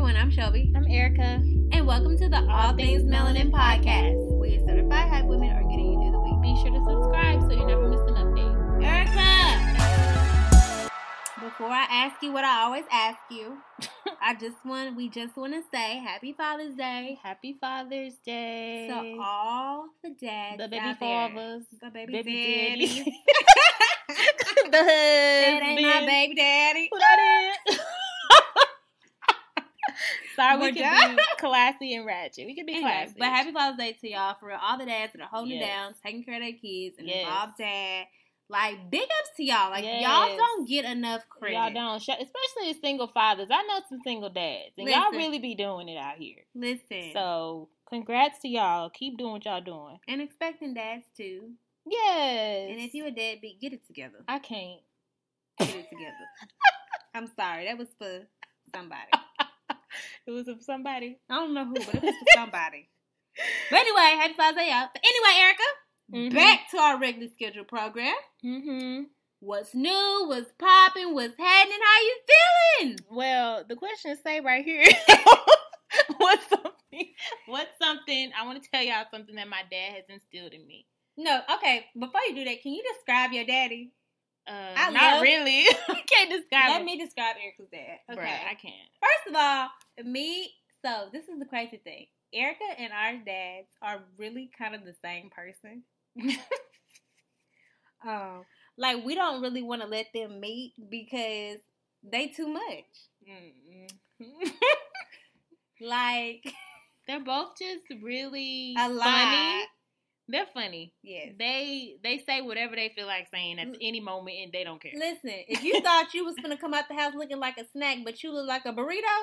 everyone. I'm Shelby. I'm Erica. And welcome to the All, Things Melanin Podcast, where your certified hype women are getting you through the week. Be sure to subscribe so you never miss an update. Erica! Before I ask you what I always ask you, I just want we just want to say Happy Father's Day. Happy Father's Day. So all the dads, the baby fathers, the baby, baby daddies. daddies. the that ain't my baby daddy. That is? Sorry, we We're can be classy and ratchet. We can be Anyway, classy. but happy Father's Day to y'all for real. All the dads that are holding it down, taking care of their kids, and Yes. involved dad. Like big ups to y'all. Like y'all don't get enough credit. Y'all don't, especially as single fathers. I know some single dads, and y'all really be doing it out here. Listen. So, congrats to y'all. Keep doing what y'all doing. and expecting dads too. Yes. And if you a deadbeat, get it together. I can't. Get it together. I'm sorry. That was for somebody. It was of somebody. I don't know who, but it was for somebody. But anyway, happy Father's Day out. But anyway, Erica, Mhm. back to our regularly scheduled program. Mm-hmm. What's new? What's popping? What's happening? How you feeling? Well, the question is say right here. what's something? What's something? I want to tell y'all something that my dad has instilled in me. No, okay. Before you do that, can you describe your daddy? Uh, I not love- really. I can't describe. Let him. me describe Erica's dad. Okay. Bruh, I can't. First of all, me. So this is the crazy thing. Erica and our dads are really kind of the same person. um, like we don't really want to let them meet because they too much. Like They're both just really a lot. funny. They're funny. Yes. They they say whatever they feel like saying at any moment, and they don't care. Listen, if you thought you was gonna come out the house looking like a snack, but you look like a burrito,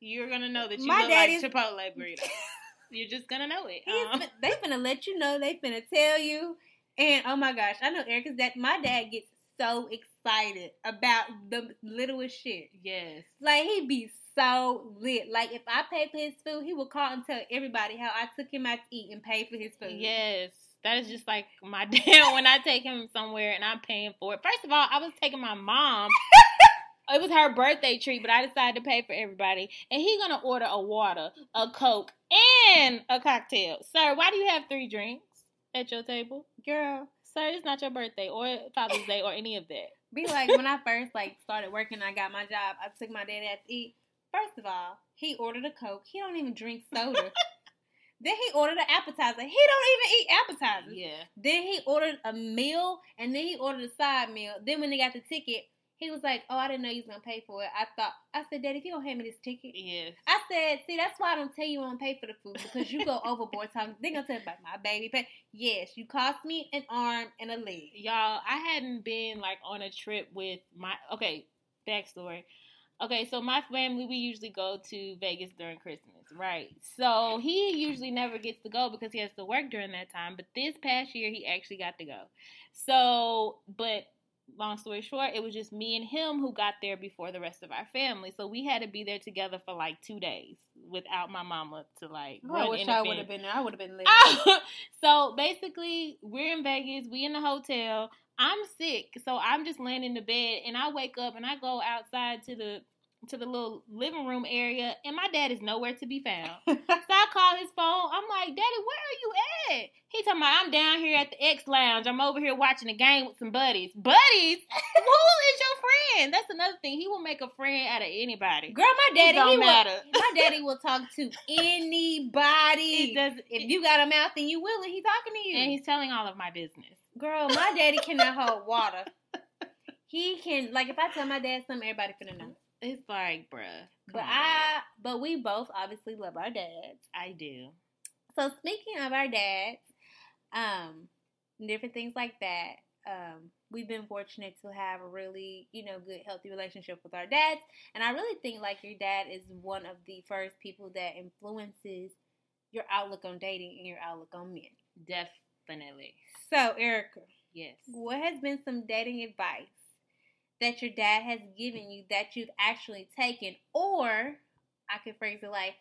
You're gonna know that you My look daddy's- like Chipotle burrito. You're just gonna know it. Um, fin- they finna let you know. They finna tell you. And oh my gosh, I know Erica's dad. My dad gets so excited about the littlest shit. yes. Like he be so lit. Like if I pay for his food, he will call and tell everybody how I took him out to eat and paid for his food. Yes. That is just like my dad when I take him somewhere and I'm paying for it. First of all, I was taking my mom. it was her birthday treat, but I decided to pay for everybody. And he gonna order a water, a coke, and a cocktail. Sir, why do you have three drinks at your table? girl. Sir, it's not your birthday or Father's Day or any of that. Be like when I first like started working, I got my job. I took my dad out to eat. First of all, he ordered a coke. He don't even drink soda. then he ordered an appetizer. He don't even eat appetizers. Yeah. Then he ordered a meal, and then he ordered a side meal. Then when they got the ticket, he was like, "Oh, I didn't know you was gonna pay for it." I thought I said, "Daddy, if you don't hand me this ticket." Yes. I said, "See, that's why I don't tell you I don't pay for the food because you go overboard talking. They gonna tell about my baby pay. Yes, you cost me an arm and a leg. Y'all, I hadn't been like on a trip with my okay, backstory. Okay, so my family we usually go to Vegas during Christmas, right? So he usually never gets to go because he has to work during that time. But this past year he actually got to go. So, but long story short, it was just me and him who got there before the rest of our family. So we had to be there together for like two days without my mama to like. Oh, I run wish I would have been there. I would have been lit. so basically, we're in Vegas. We in the hotel. I'm sick, so I'm just laying in the bed, and I wake up and I go outside to the to the little living room area, and my dad is nowhere to be found. So I call his phone. I'm like, Daddy, where are you at? He talking about I'm down here at the X Lounge. I'm over here watching a game with some buddies. Buddies? Who is your friend? That's another thing. He will make a friend out of anybody. Girl, my daddy, it don't he will, matter. my daddy will talk to anybody. It does, if you got a mouth and you willing, he's talking to you. and he's telling all of my business. Girl, my daddy cannot hold water. He can like if I tell my dad something, everybody finna know. It's like, bruh. But on, I, but we both obviously love our dads. I do. So speaking of our dads, um, different things like that. Um, we've been fortunate to have a really, you know, good, healthy relationship with our dads, and I really think like your dad is one of the first people that influences your outlook on dating and your outlook on men. Definitely. So, Erica, Yes. what has been some dating advice that your dad has given you that you've actually taken, or I could phrase it like,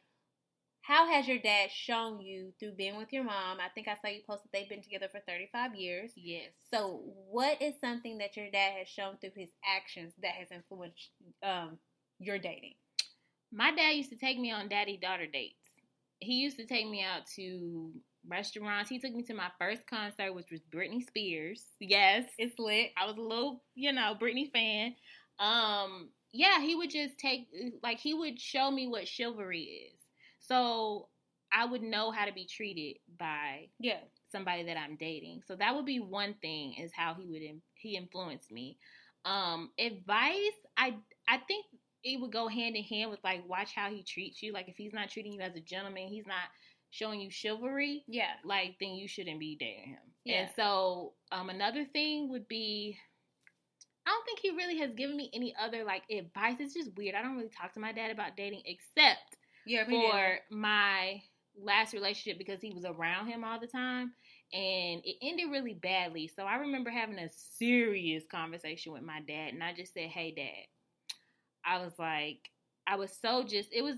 how has your dad shown you through being with your mom? I think I saw you post that they've been together for 35 years. Yes. So, what is something that your dad has shown through his actions that has influenced um, your dating? my dad used to take me on daddy daughter dates. He used to take me out to restaurants. He took me to my first concert, which was Britney Spears. Yes, it's lit. I was a little, you know, Britney fan. Um, yeah, he would just take like he would show me what chivalry is. So I would know how to be treated by yeah somebody that I'm dating. So that would be one thing is how he would he influenced me. Um, advice, I I think it would go hand in hand with like watch how he treats you. Like if he's not treating you as a gentleman, he's not showing you chivalry. Yeah, like then you shouldn't be dating him. Yeah. And so um, another thing would be. I don't think he really has given me any other like advice. It's just weird. I don't really talk to my dad about dating except yeah, for my last relationship because he was around him all the time and it ended really badly. So I remember having a serious conversation with my dad and I just said, "Hey dad." I was like I was so just it was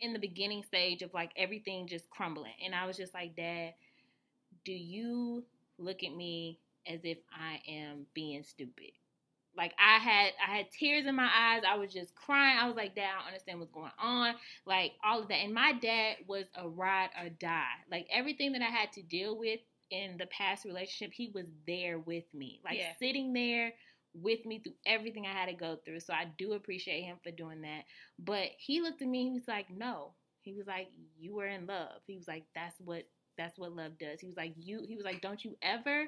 in the beginning stage of like everything just crumbling and I was just like, "Dad, do you look at me as if I am being stupid?" Like I had I had tears in my eyes. I was just crying. I was like, Dad, I don't understand what's going on. Like all of that. And my dad was a ride or die. Like everything that I had to deal with in the past relationship, he was there with me. Like Yeah. sitting there with me through everything I had to go through. So I do appreciate him for doing that. But he looked at me, he was like, No. He was like, You were in love. He was like, That's what that's what love does. He was like, You he was like, Don't you ever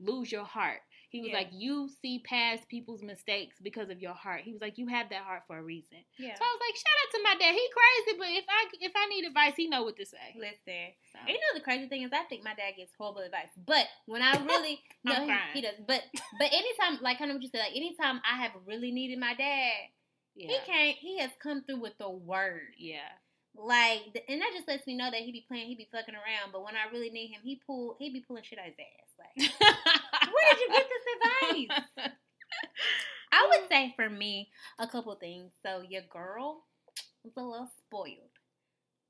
lose your heart. He was Yeah. like, You see past people's mistakes because of your heart. He was like, You have that heart for a reason. Yeah. So I was like, shout out to my dad. He crazy, but if I if I need advice, he know what to say. Listen, So, you know the crazy thing is, I think my dad gives horrible advice. But when I really, no, he, he does. But but anytime, like kind of what you said, like anytime I have really needed my dad, yeah. he can't. He has come through with the word. Yeah. Like, and that just lets me know that he be playing, he be fucking around. But when I really need him, he pull, he be pulling shit out his ass. Like, where did you get this advice? I would say for me, a couple things. So your girl was a little spoiled,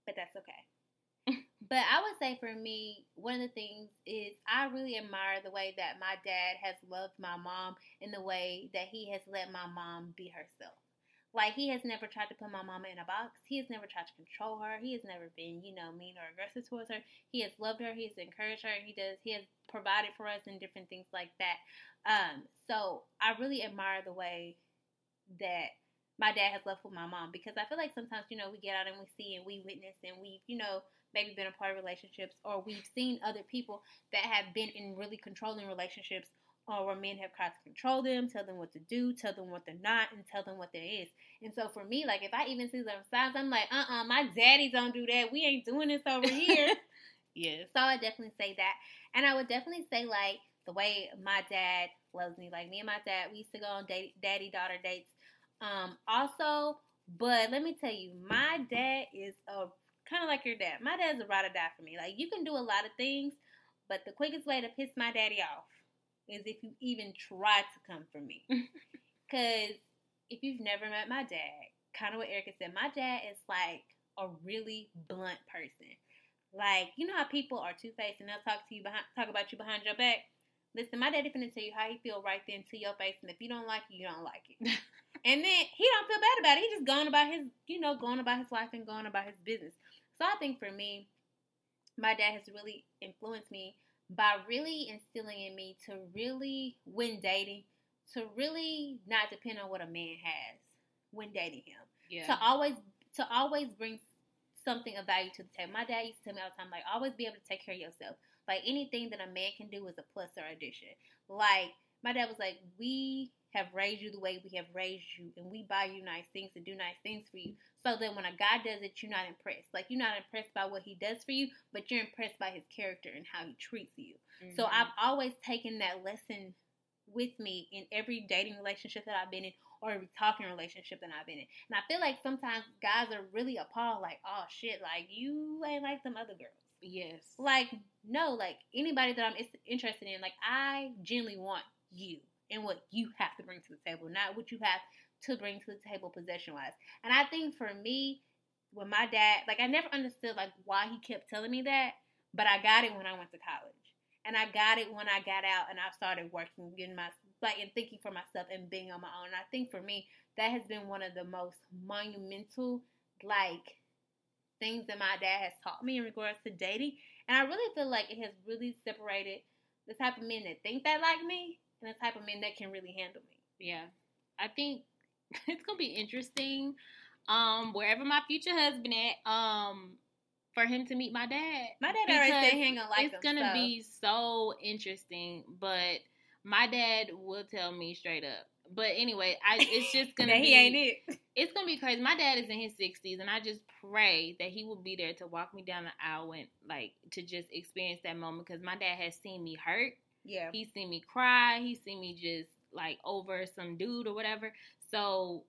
but that's okay. but I would say for me, one of the things is I really admire the way that my dad has loved my mom in the way that he has let my mom be herself. Like he has never tried to put my mama in a box. He has never tried to control her. He has never been, you know, mean or aggressive towards her. He has loved her. He has encouraged her. He does. He has provided for us and different things like that. Um, so I really admire the way that my dad has left with my mom because I feel like sometimes, you know, we get out and we see and we witness and we've, you know, maybe been a part of relationships or we've seen other people that have been in really controlling relationships or where men have tried to control them, tell them what to do, tell them what they're not, and tell them what there is. And so for me, like if I even see those signs, I'm like, uh uh my daddy don't do that. We ain't doing this over here. yeah. So I definitely say that. And I would definitely say like the way my dad loves me. Like me and my dad, we used to go on date, daddy daughter dates. Um, also, but let me tell you, my dad is a kind of like your dad. My dad's a ride or die for me. Like you can do a lot of things, but the quickest way to piss my daddy off is if you even try to come for me. Cause if you've never met my dad, kind of what Erica said, my dad is like a really blunt person. Like, you know how people are two faced and they'll talk to you behind talk about you behind your back? Listen, my daddy finna tell you how he feel right then to your face, and if you don't like it, you don't like it. and then he don't feel bad about it. He just going about his, you know, going about his life and going about his business. So I think for me, my dad has really influenced me by really instilling in me to really, when dating, to really not depend on what a man has when dating him Yeah. to always to always bring something of value to the table. My dad used to tell me all the time, like, always be able to take care of yourself. Like anything that a man can do is a plus or addition. Like my dad was like, we have raised you the way we have raised you, and we buy you nice things and do nice things for you. So that when a guy does it, you're not impressed. Like you're not impressed by what he does for you, but you're impressed by his character and how he treats you. So Mhm. I've always taken that lesson with me in every dating relationship that I've been in or every talking relationship that I've been in. And I feel like sometimes guys are really appalled, like, oh shit, like you ain't like them other girls. yes. Like, no, like anybody that I'm interested in, like I genuinely want you and what you have to bring to the table, not what you have to bring to the table possession wise. And I think for me, when my dad, like I never understood like why he kept telling me that, but I got it when I went to college. And I got it when I got out and I started working, getting my like and thinking for myself and being on my own. And I think for me, that has been one of the most monumental like things that my dad has taught me in regards to dating. And I really feel like it has really separated the type of men that think they like me and the type of men that can really handle me. Yeah. I think it's gonna be interesting. Um, wherever my future husband at, um, for him to meet my dad. My dad already said he ain't gonna like It's him, gonna so. be so interesting, but my dad will tell me straight up. But anyway, I it's just gonna be he ain't it. it's gonna be crazy. My dad is in his sixties, and I just pray that he will be there to walk me down the aisle and like to just experience that moment because my dad has seen me hurt. Yeah. He seen me cry. He seen me just like over some dude or whatever. So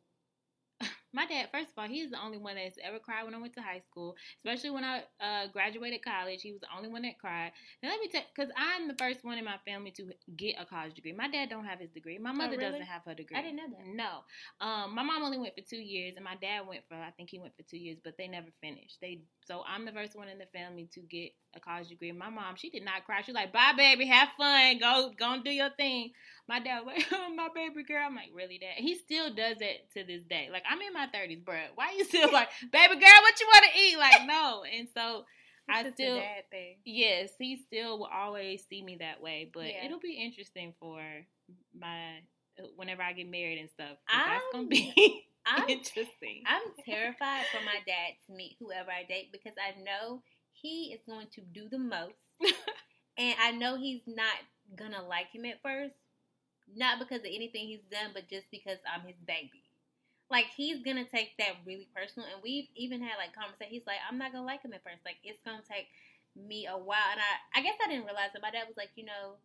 my dad, first of all, he's the only one that's ever cried when I went to high school, especially when I uh, graduated college. He was the only one that cried. Now let me tell, because I'm the first one in my family to get a college degree. My dad don't have his degree. My mother Oh, really? doesn't have her degree. I didn't know that. No, um, my mom only went for two years, and my dad went for I think he went for two years, but they never finished. They so I'm the first one in the family to get a college degree. My mom, she did not cry. She was like, "Bye, baby, have fun, go go and do your thing." My dad was like, oh, "My baby girl," I'm like, "Really, dad?" He still does it to this day. Like I'm in my 30s, bro. Why you still like, "Baby girl, what you want to eat?" Like no, and so. I It's just still, a dad thing. yes, he still will always see me that way. But Yeah. it'll be interesting for my whenever I get married and stuff. that's gonna be I'm interesting. I'm terrified for my dad to meet whoever I date because I know he is going to do the most. and I know he's not gonna like him at first. Not because of anything he's done, but just because I'm his baby. Like he's gonna take that really personal and we've even had like conversations. He's like, I'm not gonna like him at first. Like it's gonna take me a while and I I guess I didn't realize that my dad was like, you know,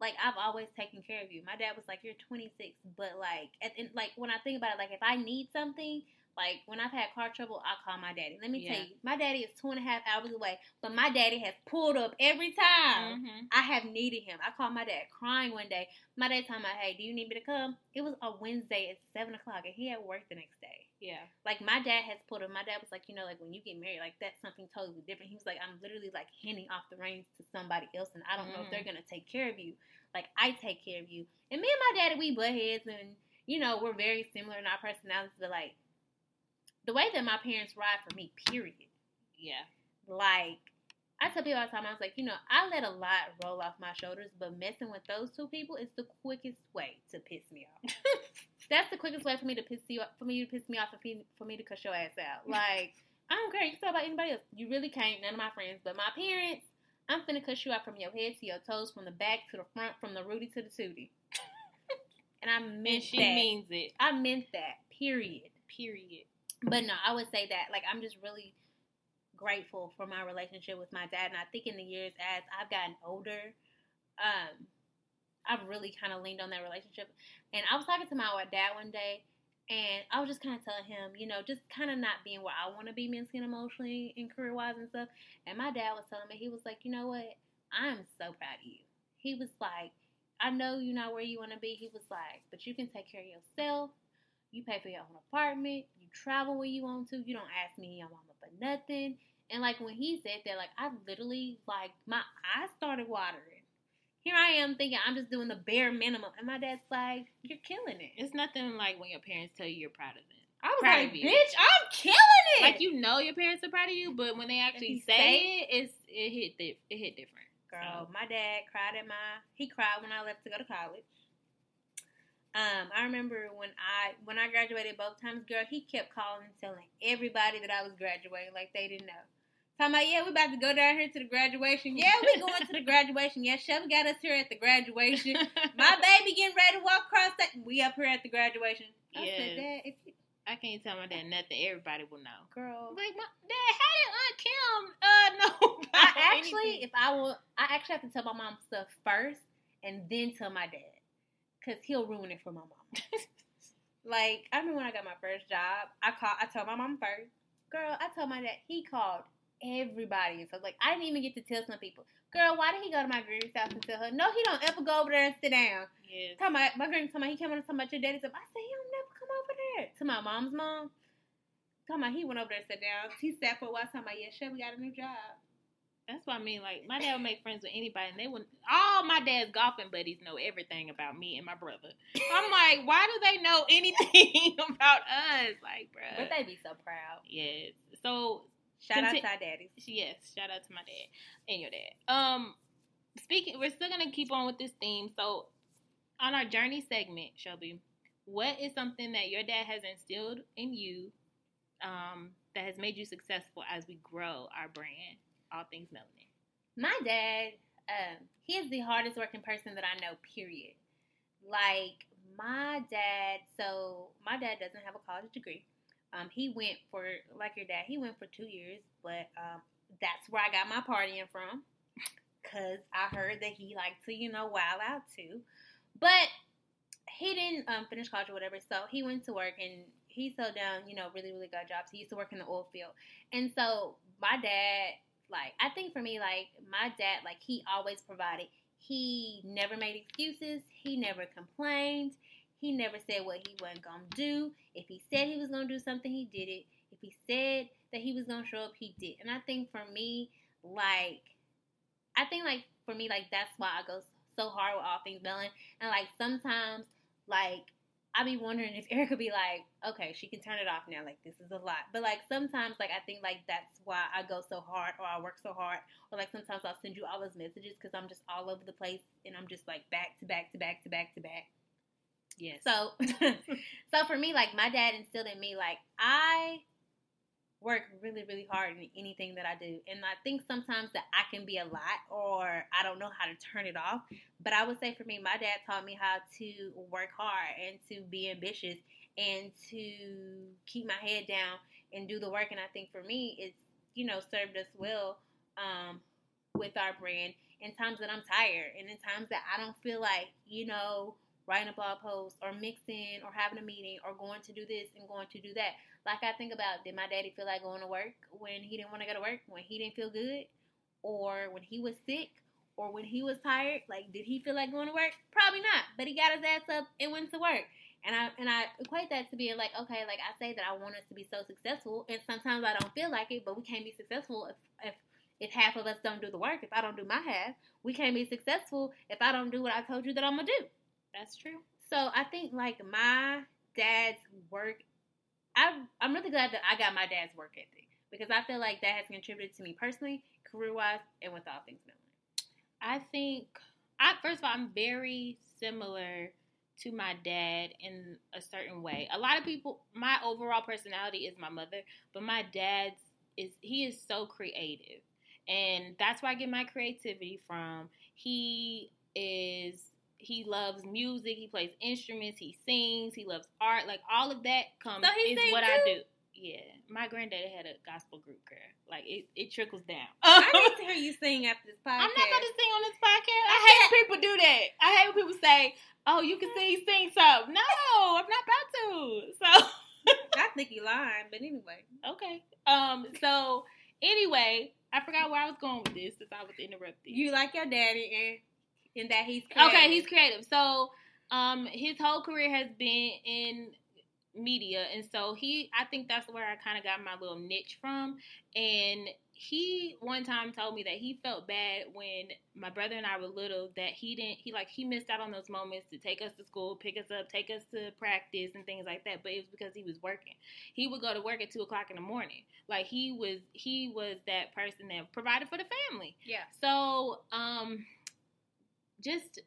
like I've always taken care of you. My dad was like, "You're 26, but like, and, like when I think about it, like if I need something, like when I've had car trouble, I call my daddy. Let me tell you, my daddy is two and a half hours away, but my daddy has pulled up every time Mhm. I have needed him. I called my dad crying one day. My dad told me, "Hey, do you need me to come?" It was a Wednesday at seven o'clock, and he had work the next day. Yeah. Like my dad has pulled up. My dad was like, you know, like when you get married, like that's something totally different. He was like, I'm literally like handing off the reins to somebody else, and I don't know if Mm. they're gonna take care of you. Like I take care of you. And me and my daddy, we butt heads, and you know, we're very similar in our personalities. But like the way that my parents ride for me, period. Yeah. Like I tell people all the time, I was like, you know, I let a lot roll off my shoulders, but messing with those two people is the quickest way to piss me off. That's the quickest way for me to piss you off, for me to piss me off and for me- to cuss your ass out. Like I don't care. You can talk about anybody else. You really can't. None of my friends, but my parents. I'm finna cuss you out from your head to your toes, from the back to the front, from the Rudy to the Tootie. and I meant And she that. means it. I meant that. Period. Period. But no, I would say that like I'm just really grateful for my relationship with my dad, and I think in the years as I've gotten older, um, I've really kind of leaned on that relationship. And I was talking to my dad one day, and I was just kind of telling him, you know, just kind of not being where I want to be mentally and emotionally and career wise and stuff. And my dad was telling me, he was like, you know what? I'm so proud of you. He was like, I know you're not where you want to be. He was like, but you can take care of yourself. You pay for your own apartment. Travel where you want to. You don't ask me your mama for nothing. And like when he said that, like I literally like my eyes started watering. Here I am thinking I'm just doing the bare minimum, and my dad's like, "You're killing it." It's nothing like when your parents tell you you're proud of them. I was Proud like, "Bitch, I'm killing it." Like you know your parents are proud of you, but when they actually say, say it, it's it hit it hit different. Girl, So, my dad cried at my he cried when I left to go to college. Um, I remember when I when I graduated both times, girl, he kept calling and telling everybody that I was graduating like they didn't know. Talking about, yeah, we about to go down here to the graduation. Yeah, we going to the graduation. Yeah, Shelby got us here at the graduation. My baby getting ready to walk across that. We up here at the graduation. I said, Yes. Dad, if you, I can't tell my dad nothing. Everybody will know. girl, Like, my, Dad, how did Aunt Kim uh know? I actually, anything? if I will, I actually have to tell my mom stuff first and then tell my dad, cause he'll ruin it for my mom. like I remember when I got my first job, I called, I told my mom first. Girl, I told my dad. He called everybody, and so like I didn't even get to tell some people. Girl, why did he go to my granny's house and tell her? No, he don't ever go over there and sit down. yes. Talking about my granny, talking about he came over and talking about your daddy's up. I said he don't never come over there. To my mom's mom. Talking about he went over there and sat down. He sat for a while talking about yeah, sure, we got a new job. That's what I mean. Like my dad would make friends with anybody, and they would. All my dad's golfing buddies know everything about me and my brother. I'm like, why do they know anything about us? Like, bro. would they be so proud. Yes. So Shout Conti- out to our daddies. yes, shout out to my dad and your dad. Um, speaking, we're still gonna keep on with this theme. So, on our journey segment, Shelby, what is something that your dad has instilled in you, um, that has made you successful as we grow our brand, All Things Melanin? My dad, um, he is the hardest working person that I know, period. Like, my dad, so my dad doesn't have a college degree. Um, he went for, like your dad, he went for two years, but um, that's where I got my partying from. Because I heard that he liked to, you know, wild out too. But he didn't um, finish college or whatever, so he went to work and he sold down, you know, really, really good jobs. He used to work in the oil field. And so my dad, like, I think for me, like, my dad, like, he always provided. He never made excuses. He never complained. He never said what he wasn't to do. If he said he was to do something, he did it. If he said that he was to show up, he did. And I think for me, like, I think, like, for me, like, that's why I go so hard with all things Melanin. And, like, sometimes, like, I be wondering if Erica be like, okay, she can turn it off now. Like this is a lot. But like sometimes, like I think like that's why I go so hard or I work so hard. Or like sometimes I'll send you all those messages because I'm just all over the place and I'm just like back to back to back to back to back. Yes. So, so for me, like my dad instilled in me, like I work really, really hard in anything that I do, and I think sometimes that I can be a lot, or I don't know how to turn it off. But I would say for me, my dad taught me how to work hard and to be ambitious and to keep my head down and do the work. And I think for me, it's you know served us well um, with our brand in times that I'm tired and in times that I don't feel like you know writing a blog post or mixing or having a meeting or going to do this and going to do that. Like I think about did my daddy feel like going to work when he didn't want to go to work, when he didn't feel good, or when he was sick, or when he was tired? Like did he feel like going to work? Probably not. But he got his ass up and went to work. And I and I equate that to being like, okay, like I say that I want us to be so successful and sometimes I don't feel like it, but we can't be successful if if if half of us don't do the work, if I don't do my half, we can't be successful if I don't do what I told you that I'm gonna do. That's true. So I think like my dad's work, I I'm really glad that I got my dad's work ethic because I feel like that has contributed to me personally, career wise, and with all things Melanin. I think I first of all I'm very similar to my dad in a certain way. A lot of people my overall personality is my mother, but my dad's is he is so creative. And that's where I get my creativity from. He is he loves music, he plays instruments, he sings, he loves art, like all of that comes So is what I do. Yeah. My granddaddy had a gospel group girl. Like it, it trickles down. I need to hear you sing after this podcast. I'm not about to sing on this podcast. I hate when people do that. I hate when people say, "Oh, you can sing, sing something." No, I'm not about to. So I think you lying, but anyway. okay. Um. So anyway, I forgot where I was going with this since I was interrupted. You like your daddy and and that he's creative. okay? He's creative. So um, his whole career has been in media, and so he, I think that's where I kind of got my little niche from. And he one time told me that he felt bad when my brother and I were little that he didn't, he like he missed out on those moments to take us to school, pick us up, take us to practice and things like that. But it was because he was working. He would go to work at two o'clock in the morning. Like he was, he was that person that provided for the family. Yeah. So, um, just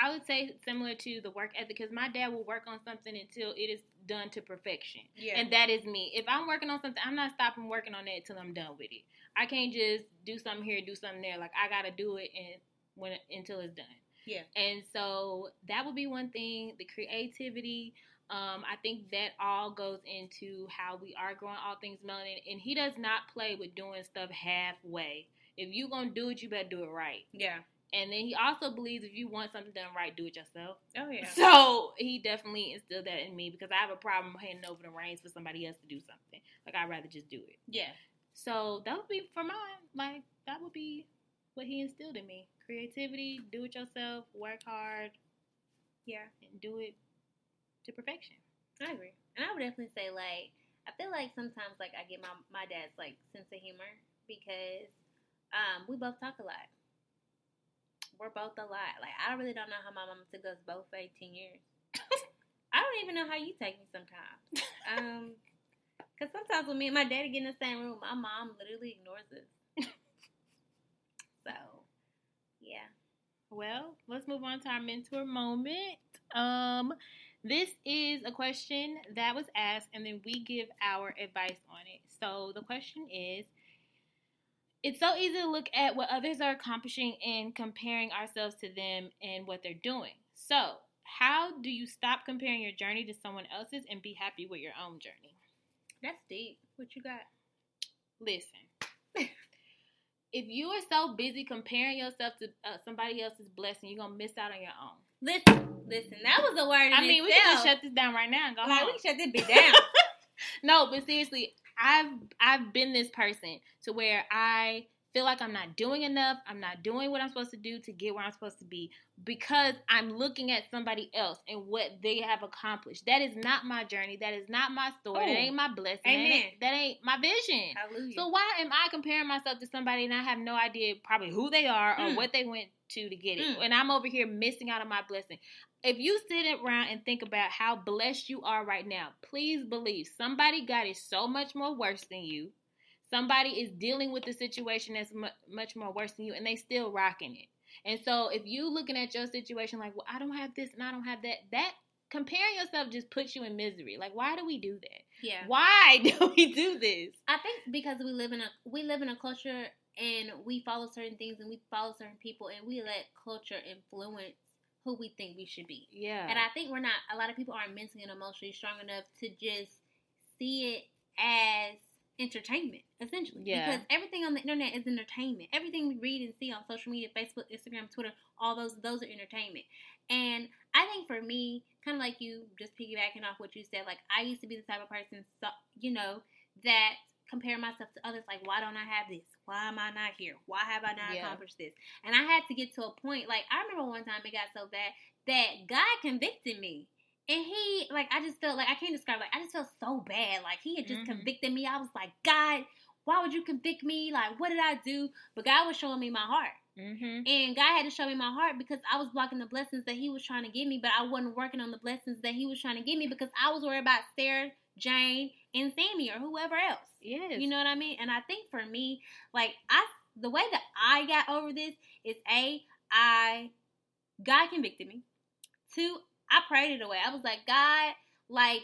I would say similar to the work ethic because my dad will work on something until it is done to perfection, Yeah. and that is me. If I'm working on something, I'm not stopping working on it until I'm done with it. I can't just do something here, do something there. Like I gotta do it and when until it's done. Yeah. And so that would be one thing. The creativity. Um, I think that all goes into how we are growing all things melanin. And he does not play with doing stuff halfway. If you gonna do it, you better do it right. yeah. And then he also believes if you want something done right, do it yourself. Oh yeah. So he definitely instilled that in me because I have a problem handing over the reins for somebody else to do something. Like I'd rather just do it. yeah. So that would be for mine. Like that would be what he instilled in me: creativity, do it yourself, work hard, Yeah. and do it to perfection. I agree. And I would definitely say like I feel like sometimes like I get my my dad's like sense of humor because Um, we both talk a lot. We're both a lot. Like I really don't know how my mama took us both for eighteen years. I don't even know how you take me sometimes. Um, cause sometimes when me and my daddy get in the same room, my mom literally ignores us. so, yeah. Well, let's move on to our mentor moment. Um, this is a question that was asked, and then we give our advice on it. So the question is It's so easy to look at what others are accomplishing and comparing ourselves to them and what they're doing. So, how do you stop comparing your journey to someone else's and be happy with your own journey? That's deep. What you got? Listen. if you are so busy comparing yourself to uh, somebody else's blessing, you're gonna miss out on your own. Listen, listen. That was a word. I mean, we can just shut this down right now and go Like, home. we can shut this bitch down. no, but seriously, I've I've been this person to where I feel like I'm not doing enough. I'm not doing what I'm supposed to do to get where I'm supposed to be because I'm looking at somebody else and what they have accomplished. That is not my journey. That is not my story. That Oh. ain't my blessing. That Amen. ain't, that ain't my vision. Hallelujah. So why am I comparing myself to somebody and I have no idea probably who they are or Mm. what they went to to get it? Mm. And I'm over here missing out on my blessing. If you sit around and think about how blessed you are right now, please believe somebody got it so much more worse than you. Somebody is dealing with the situation that's mu- much more worse than you, and they still rocking it. And so, if you looking at your situation like, well, I don't have this and I don't have that, that comparing yourself just puts you in misery. Like, why do we do that? yeah. Why do we do this? I think because we live in a we live in a culture and we follow certain things and we follow certain people and we let culture influence who we think we should be. Yeah. And I think we're not a lot of people aren't mentally and emotionally strong enough to just see it as entertainment, essentially. Yeah. Because everything on the internet is entertainment. Everything we read and see on social media, Facebook, Instagram, Twitter, all those those are entertainment. And I think for me, kind of like you, just piggybacking off what you said, like I used to be the type of person, so you know, that compare myself to others. Like, why don't I have this? Why am I not here? Why have I not Yeah. accomplished this? And I had to get to a point. Like I remember one time it got so bad that God convicted me. And he, like, I just felt like, I can't describe, like, I just felt so bad. Like, he had just Mhm. convicted me. I was like, God, why would you convict me? Like, what did I do? But God was showing me my heart. mm-hmm. And God had to show me my heart because I was blocking the blessings that He was trying to give me, but I wasn't working on the blessings that He was trying to give me because I was worried about Sarah, Jane, and Sammy or whoever else. Yes. You know what I mean? And I think for me, like I, the way that I got over this is a, I, God convicted me. Two, I prayed it away. I was like, God, like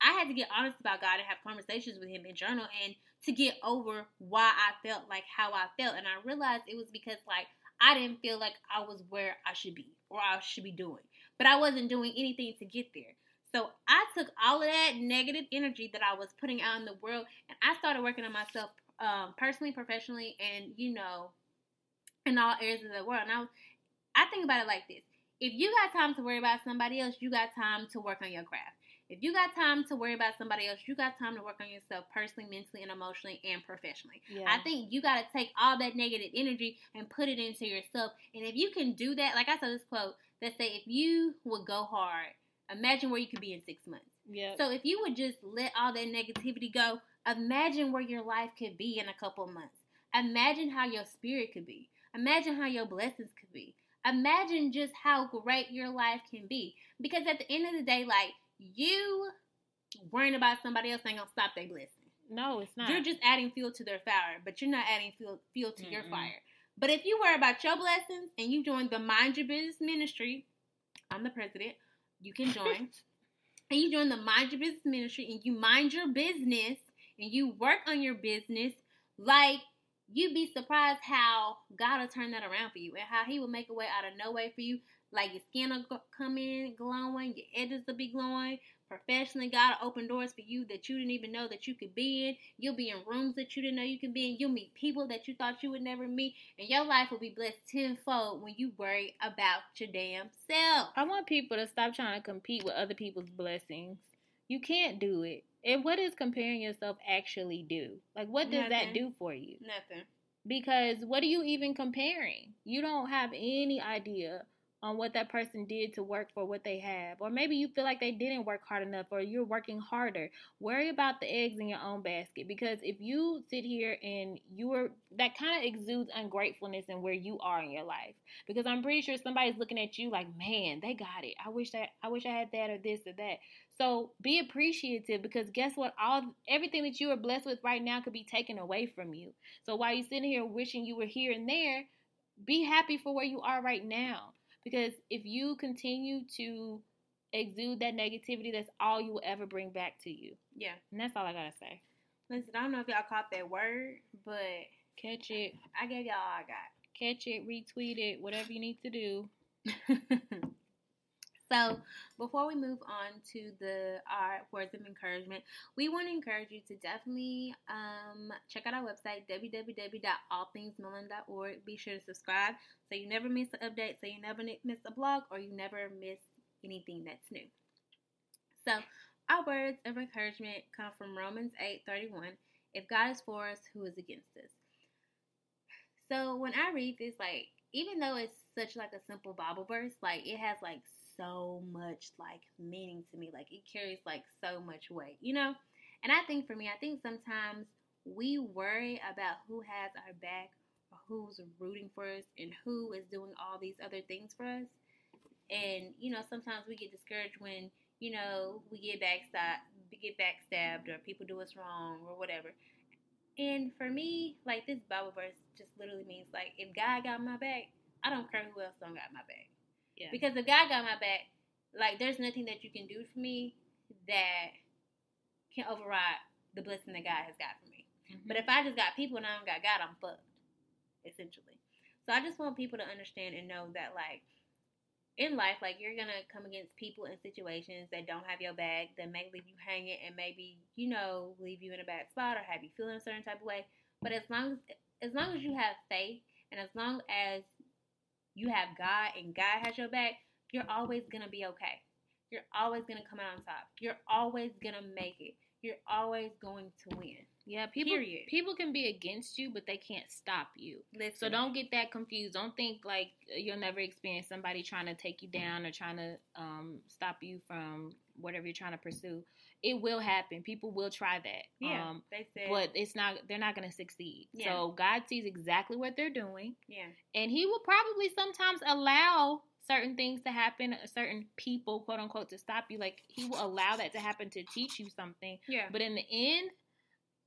I had to get honest about God and have conversations with Him and journal and to get over why I felt like how I felt. And I realized it was because like I didn't feel like I was where I should be or I should be doing, but I wasn't doing anything to get there. So I took all of that negative energy that I was putting out in the world and I started working on myself um, personally, professionally, and you know, in all areas of the world. And Now, I think about it like this: if you got time to worry about somebody else, you got time to work on your craft. If you got time to worry about somebody else, you got time to work on yourself personally, mentally, and emotionally, and professionally. Yeah. I think you got to take all that negative energy and put it into yourself. And if you can do that, like I saw this quote that say, if you would go hard, imagine where you could be in six months. yeah. So if you would just let all that negativity go, imagine where your life could be in a couple of months. Imagine how your spirit could be. Imagine how your blessings could be. Imagine just how great your life can be. Because at the end of the day, like you worrying about somebody else ain't gonna stop their blessing. no, it's not. You're just adding fuel to their fire, but you're not adding fuel fuel to your Mm-mm. fire. But if you worry about your blessings and you join the Mind Your Business Ministry, I'm the president. You can join. and you join the Mind Your Business Ministry and you mind your business and you work on your business, like you'd be surprised how God will turn that around for you and how He will make a way out of no way for you. Like your skin will come in glowing, your edges will be glowing. Professionally, God will open doors for you that you didn't even know that you could be in. You'll be in rooms that you didn't know you could be in. You'll meet people that you thought you would never meet. And your life will be blessed tenfold when you worry about your damn self. I want people to stop trying to compete with other people's blessings. You can't do it. And what does comparing yourself actually do? Like, what does that do for you? Nothing. Because what are you even comparing? You don't have any idea on what that person did to work for what they have. Or maybe you feel like they didn't work hard enough or you're working harder. Worry about the eggs in your own basket because if you sit here and you are that kind of exudes ungratefulness in where you are in your life. Because I'm pretty sure somebody's looking at you like, "Man, they got it. I wish that I wish I had that or this or that." So, be appreciative because guess what? All everything that you are blessed with right now could be taken away from you. So, while you're sitting here wishing you were here and there, be happy for where you are right now because if you continue to exude that negativity, that's all you will ever bring back to you. Yeah. And that's all I gotta say. Listen, I don't know if y'all caught that word, but catch it. I gave y'all all I got. Catch it, retweet it, whatever you need to do. so before we move on to the our words of encouragement, we want to encourage you to definitely um, check out our website www.allthingsmelanin.org. Be sure to subscribe so you never miss an update, so you never miss a blog, or you never miss anything that's new. So our words of encouragement come from Romans 8:31. If God is for us, who is against us? So when I read this, like even though it's such like a simple Bible verse, like it has like so much like meaning to me. Like it carries like so much weight, you know? And I think for me, I think sometimes we worry about who has our back or who's rooting for us and who is doing all these other things for us. And, you know, sometimes we get discouraged when, you know, we get backstabbed, get backstabbed or people do us wrong or whatever. And for me, like this Bible verse just literally means like if God got my back, I don't care who else don't got my back. Yeah. Because if God got my back, like there's nothing that you can do for me that can override the blessing that God has got for me. Mm-hmm. But if I just got people and I don't got God, I'm fucked. Essentially. So I just want people to understand and know that like in life, like you're gonna come against people and situations that don't have your back, that may leave you hanging and maybe, you know, leave you in a bad spot or have you feeling a certain type of way. But as long as as long as you have faith and as long as you have God and God has your back, you're always going to be okay. You're always going to come out on top. You're always going to make it. You're always going to win. Yeah, people Period. people can be against you, but they can't stop you. Listen. So don't get that confused. Don't think like you'll never experience somebody trying to take you down or trying to um, stop you from whatever you're trying to pursue it will happen. People will try that. Yeah, um, they said, but it's not. They're not going to succeed. Yeah. So God sees exactly what they're doing. Yeah, and He will probably sometimes allow certain things to happen, certain people, quote unquote, to stop you. Like He will allow that to happen to teach you something. Yeah, but in the end,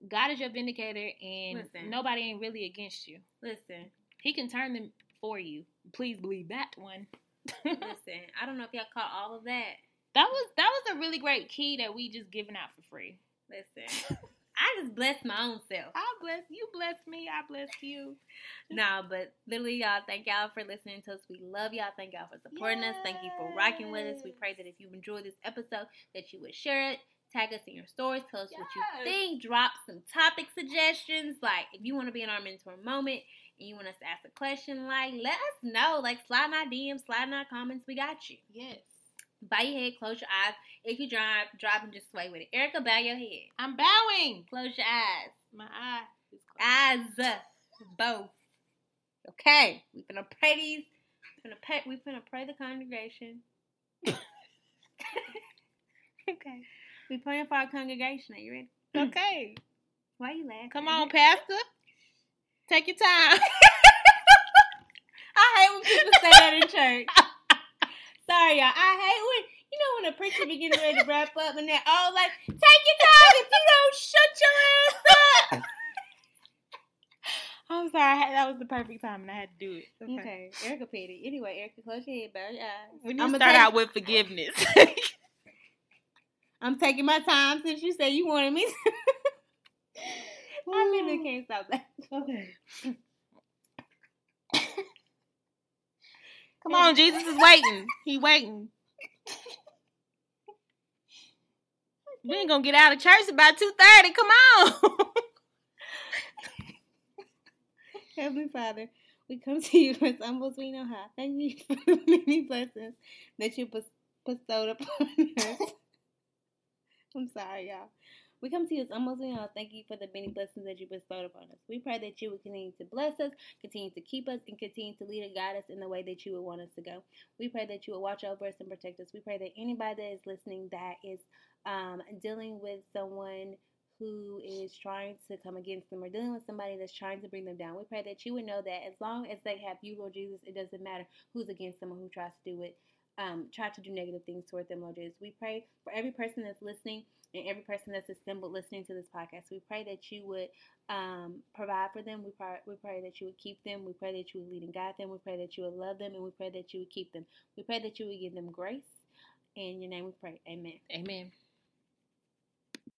God is your vindicator, and Listen. nobody ain't really against you. Listen, He can turn them for you. Please believe that one. Listen, I don't know if y'all caught all of that. That was that was a really great key that we just giving out for free. Listen. I just blessed my own self. I bless you, bless me, I bless you. no, but literally, y'all, thank y'all for listening to us. We love y'all. Thank y'all for supporting yes. us. Thank you for rocking with us. We pray that if you enjoyed this episode, that you would share it, tag us in your stories, tell us yes. what you think, drop some topic suggestions. Like if you want to be in our mentor moment and you want us to ask a question, like let us know. Like slide in our DMs, slide in our comments. We got you. Yes. Bow your head, close your eyes. If you drive, drop and just sway with it. Erica, bow your head. I'm bowing. Close your eyes. My eye Eyes. Both. Okay. We're gonna pray these. We're we're gonna pray the congregation. okay. We praying for our congregation. Are you ready? Hmm. Okay. Why are you laughing? Come on, Pastor. Take your time. I hate when people say that in church. Sorry, y'all. I hate when you know when a preacher be getting ready to wrap up and they're all like, "Take your time if you don't shut your ass up." I'm sorry. That was the perfect time, and I had to do it. Okay, okay. Erica Petty. Anyway, Erica, close your head, bow your eyes. We need to start out with forgiveness. I'm taking my time since you said you wanted me. I literally can't stop that. Okay. Come on, Jesus is waiting. He waiting. We ain't gonna get out of church about two thirty. Come on. Heavenly Father, we come to you as humble as we know how. Thank you for the many blessings that you bestowed upon us. I'm sorry, y'all. We come to you as almost you know, thank you for the many blessings that you bestowed upon us. We pray that you would continue to bless us, continue to keep us, and continue to lead and guide us in the way that you would want us to go. We pray that you would watch over us and protect us. We pray that anybody that is listening that is um, dealing with someone who is trying to come against them or dealing with somebody that's trying to bring them down. We pray that you would know that as long as they have you, Lord Jesus, it doesn't matter who's against them or who tries to do it, um, try to do negative things toward them, Lord Jesus. We pray for every person that's listening and every person that's assembled listening to this podcast. We pray that you would um, provide for them. We pray, we pray that you would keep them. We pray that you would lead and guide them. We pray that you would love them, and we pray that you would keep them. We pray that you would give them grace. In your name we pray. Amen. Amen.